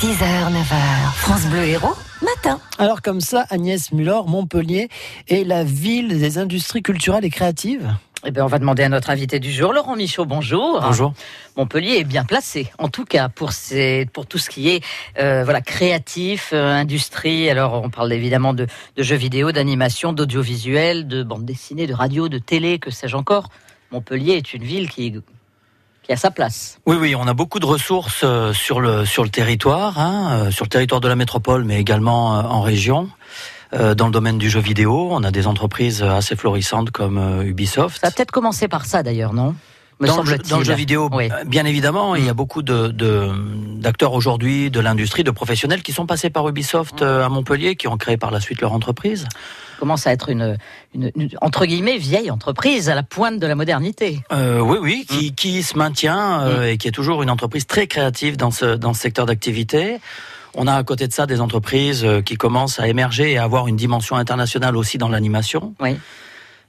6h, 9h, France Bleu Héros, matin. Alors comme ça, Agnès Muller, Montpellier est la ville des industries culturelles et créatives eh bien, on va demander à notre invité du jour, Laurent Michaud, bonjour. Bonjour. Montpellier est bien placé, en tout cas pour, pour tout ce qui est euh, voilà créatif, euh, industrie. Alors, on parle évidemment de, de jeux vidéo, d'animation, d'audiovisuel, de bande dessinée, de radio, de télé, que sais-je encore. Montpellier est une ville qui qui a sa place. Oui, oui, on a beaucoup de ressources euh, sur le sur le territoire, hein, sur le territoire de la métropole, mais également en région. Euh, dans le domaine du jeu vidéo, on a des entreprises assez florissantes comme euh, Ubisoft. Ça a peut-être commencé par ça d'ailleurs, non? Dans le, dans le, jeu vidéo, bien évidemment, il y a beaucoup de, d'acteurs aujourd'hui de l'industrie, de professionnels qui sont passés par Ubisoft mm. euh, à Montpellier, qui ont créé par la suite leur entreprise. Commence à être une, une, entre guillemets vieille entreprise à la pointe de la modernité. Euh, oui, oui, qui, mm. qui se maintient euh, et qui est toujours une entreprise très créative dans ce dans ce secteur d'activité. On a à côté de ça des entreprises euh, qui commencent à émerger et à avoir une dimension internationale aussi dans l'animation. Oui.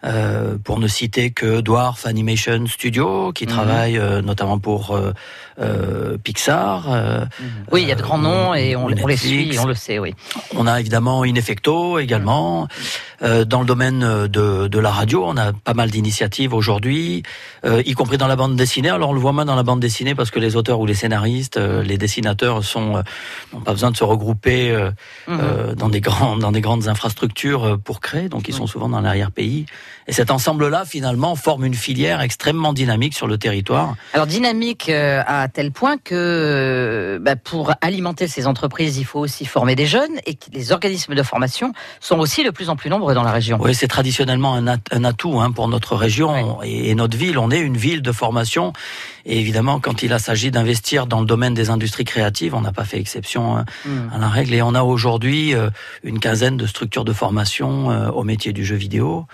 Euh, pour ne citer que Dwarf Animation Studio, qui mhm. travaille euh, notamment pour euh, euh Pixar. Mhm. oui, il y a de grands noms et on, on, les suit, on le sait, oui. On a évidemment Ineffecto également. Mhm. dans le domaine de, de, la radio, on a pas mal d'initiatives aujourd'hui, y compris dans la bande dessinée. Alors on le voit moins dans la bande dessinée parce que les auteurs ou les scénaristes, les dessinateurs sont n'ont pas besoin de se regrouper dans des grands dans des grandes infrastructures pour créer, donc ils sont souvent dans l'arrière-pays. Et cet ensemble-là, finalement, forme une filière extrêmement dynamique sur le territoire. Alors dynamique euh, à tel point que euh, bah, pour alimenter ces entreprises, il faut aussi former des jeunes et que les organismes de formation sont aussi de plus en plus nombreux dans la région. Oui, c'est traditionnellement un, atout hein, pour notre région et, notre ville. On est une ville de formation. Et évidemment, quand il s'agit d'investir dans le domaine des industries créatives, on n'a pas fait exception hein, hmm. à la règle. Et on a aujourd'hui euh, une quinzaine de structures de formation au métier du jeu vidéo.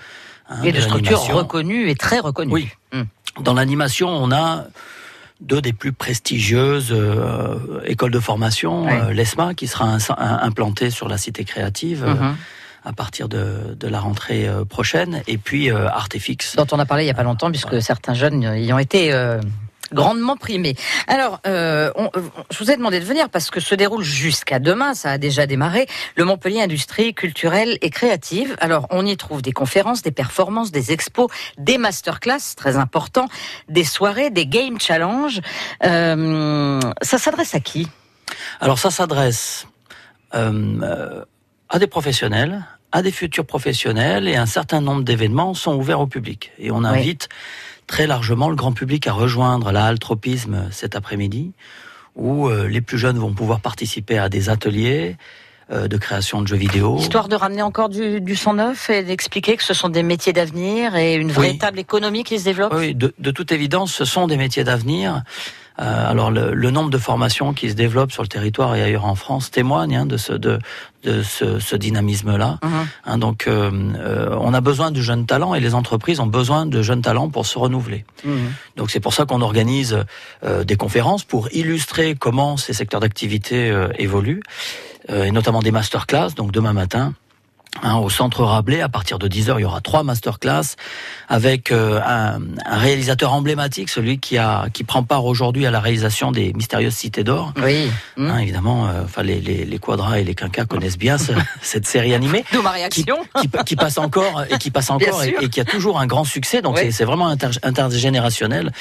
Hein, et de, structures reconnues et très reconnues. Oui. Hum. Dans l'animation, on a deux des plus prestigieuses euh, écoles de formation, euh, l'ESMA, qui sera implantée sur la cité créative. Euh, mhm. à partir de, de, la rentrée prochaine, et puis Artefix. Dont on a parlé il n'y a pas longtemps, puisque certains jeunes y ont été grandement primé. Alors, euh, on, euh, je vous ai demandé de venir parce que se déroule jusqu'à demain, ça a déjà démarré, le Montpellier Industrie culturelle et créative. Alors, on y trouve des conférences, des performances, des expos, des masterclass, très important, des soirées, des game challenge. Euh, ça s'adresse à qui? Alors, ça s'adresse euh, à des professionnels, à des futurs professionnels, et un certain nombre d'événements sont ouverts au public. Et on invite très largement le grand public à rejoindre la halle Tropisme cet après-midi, où euh, les plus jeunes vont pouvoir participer à des ateliers de création de jeux vidéo. Histoire de ramener encore du, du sang neuf et d'expliquer que ce sont des métiers d'avenir et une véritable économie qui se développe. Oui, de, de toute évidence, ce sont des métiers d'avenir. Euh, alors le, le, nombre de formations qui se développent sur le territoire et ailleurs en France témoigne hein, de ce de, de ce, ce dynamisme-là. Mhm. Hein, donc euh, euh, on a besoin de jeunes talents et les entreprises ont besoin de jeunes talents pour se renouveler. Mhm. Donc c'est pour ça qu'on organise euh, des conférences pour illustrer comment ces secteurs d'activité euh, évoluent et notamment des masterclass. Donc demain matin. Hein, au centre Rabelais, à partir de 10h, il y aura trois masterclass avec euh, un, un, réalisateur emblématique, celui qui a qui prend part aujourd'hui à la réalisation des mystérieuses cités d'or. Oui. Hein, évidemment, euh, enfin les, les, les quadras et les quinquas connaissent bien cette série animée. D'où ma réaction. Qui, qui, passe encore et qui passe encore et, qui a toujours un grand succès. Donc c'est vraiment intergénérationnel.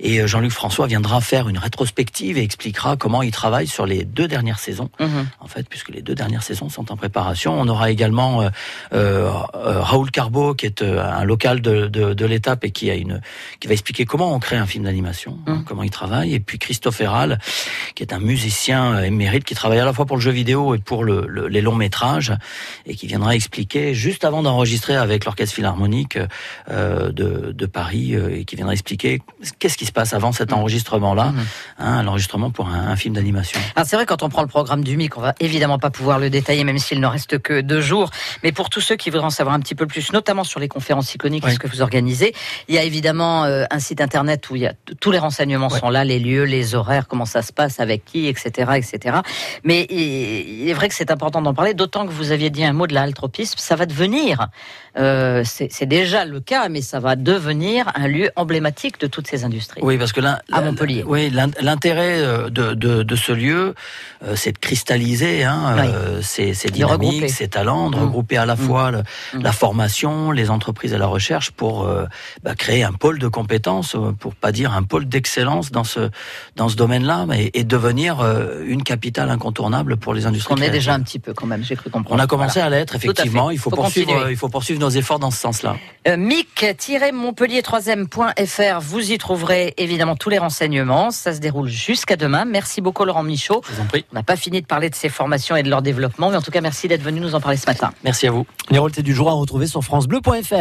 Et euh, Jean-Luc François viendra faire une rétrospective et expliquera comment il travaille sur les deux dernières saisons. Mhm. En fait, puisque les deux dernières saisons sont en préparation, on aura également euh, euh, Raoul Carbo, qui est euh, un local de, de, de l'étape et qui a une, qui va expliquer comment on crée un film d'animation, hein, mmh. comment il travaille. Et puis Christophe Herral, qui est un musicien émérite qui travaille à la fois pour le jeu vidéo et pour le, les longs métrages et qui viendra expliquer juste avant d'enregistrer avec l'orchestre philharmonique euh, de, de, Paris et qui viendra expliquer qu'est-ce qui se passe avant cet mmh. enregistrement-là, mmh. hein, l'enregistrement pour un, un film d'animation. c'est vrai quand on prend le programme du MIC, on va évidemment pas pouvoir le détailler même s'il ne reste que deux jours. Mais pour tous ceux qui voudront en savoir un petit peu plus, notamment sur les conférences iconiques ce que vous organisez, il y a évidemment euh, un site internet où il y a tous les renseignements sont là, les lieux, les horaires, comment ça se passe, avec qui, etc., etc. Mais il est vrai que c'est important d'en parler, d'autant que vous aviez dit un mot de la altropisme, ça va devenir, euh, c'est déjà le cas, mais ça va devenir un lieu emblématique de toutes ces industries. Oui, parce que là, à Montpellier. Oui, l'intérêt euh, de, de, de, ce lieu, c'est de cristalliser hein, ces, ces dynamiques, ces talents, de mmh. Regrouper à la mmh. fois mmh. la formation, les entreprises et la recherche pour bah, créer un pôle de compétences, pour pas dire un pôle d'excellence dans ce dans ce domaine-là, et, et, devenir euh, une capitale incontournable pour les industries. On est déjà un petit peu quand même, j'ai cru comprendre. On a commencé à l'être effectivement. Il faut, poursuivre, il faut poursuivre nos efforts dans ce sens-là. Euh, Mic-montpellier3m.fr, vous y trouverez évidemment tous les renseignements. Ça se déroule jusqu'à demain. Merci beaucoup Laurent Michaud. Je vous en prie. On n'a pas fini de parler de ces formations et de leur développement, mais en tout cas merci d'être venu nous en parler ce matin. Merci à vous. Les du jour à retrouver sur francebleu.fr.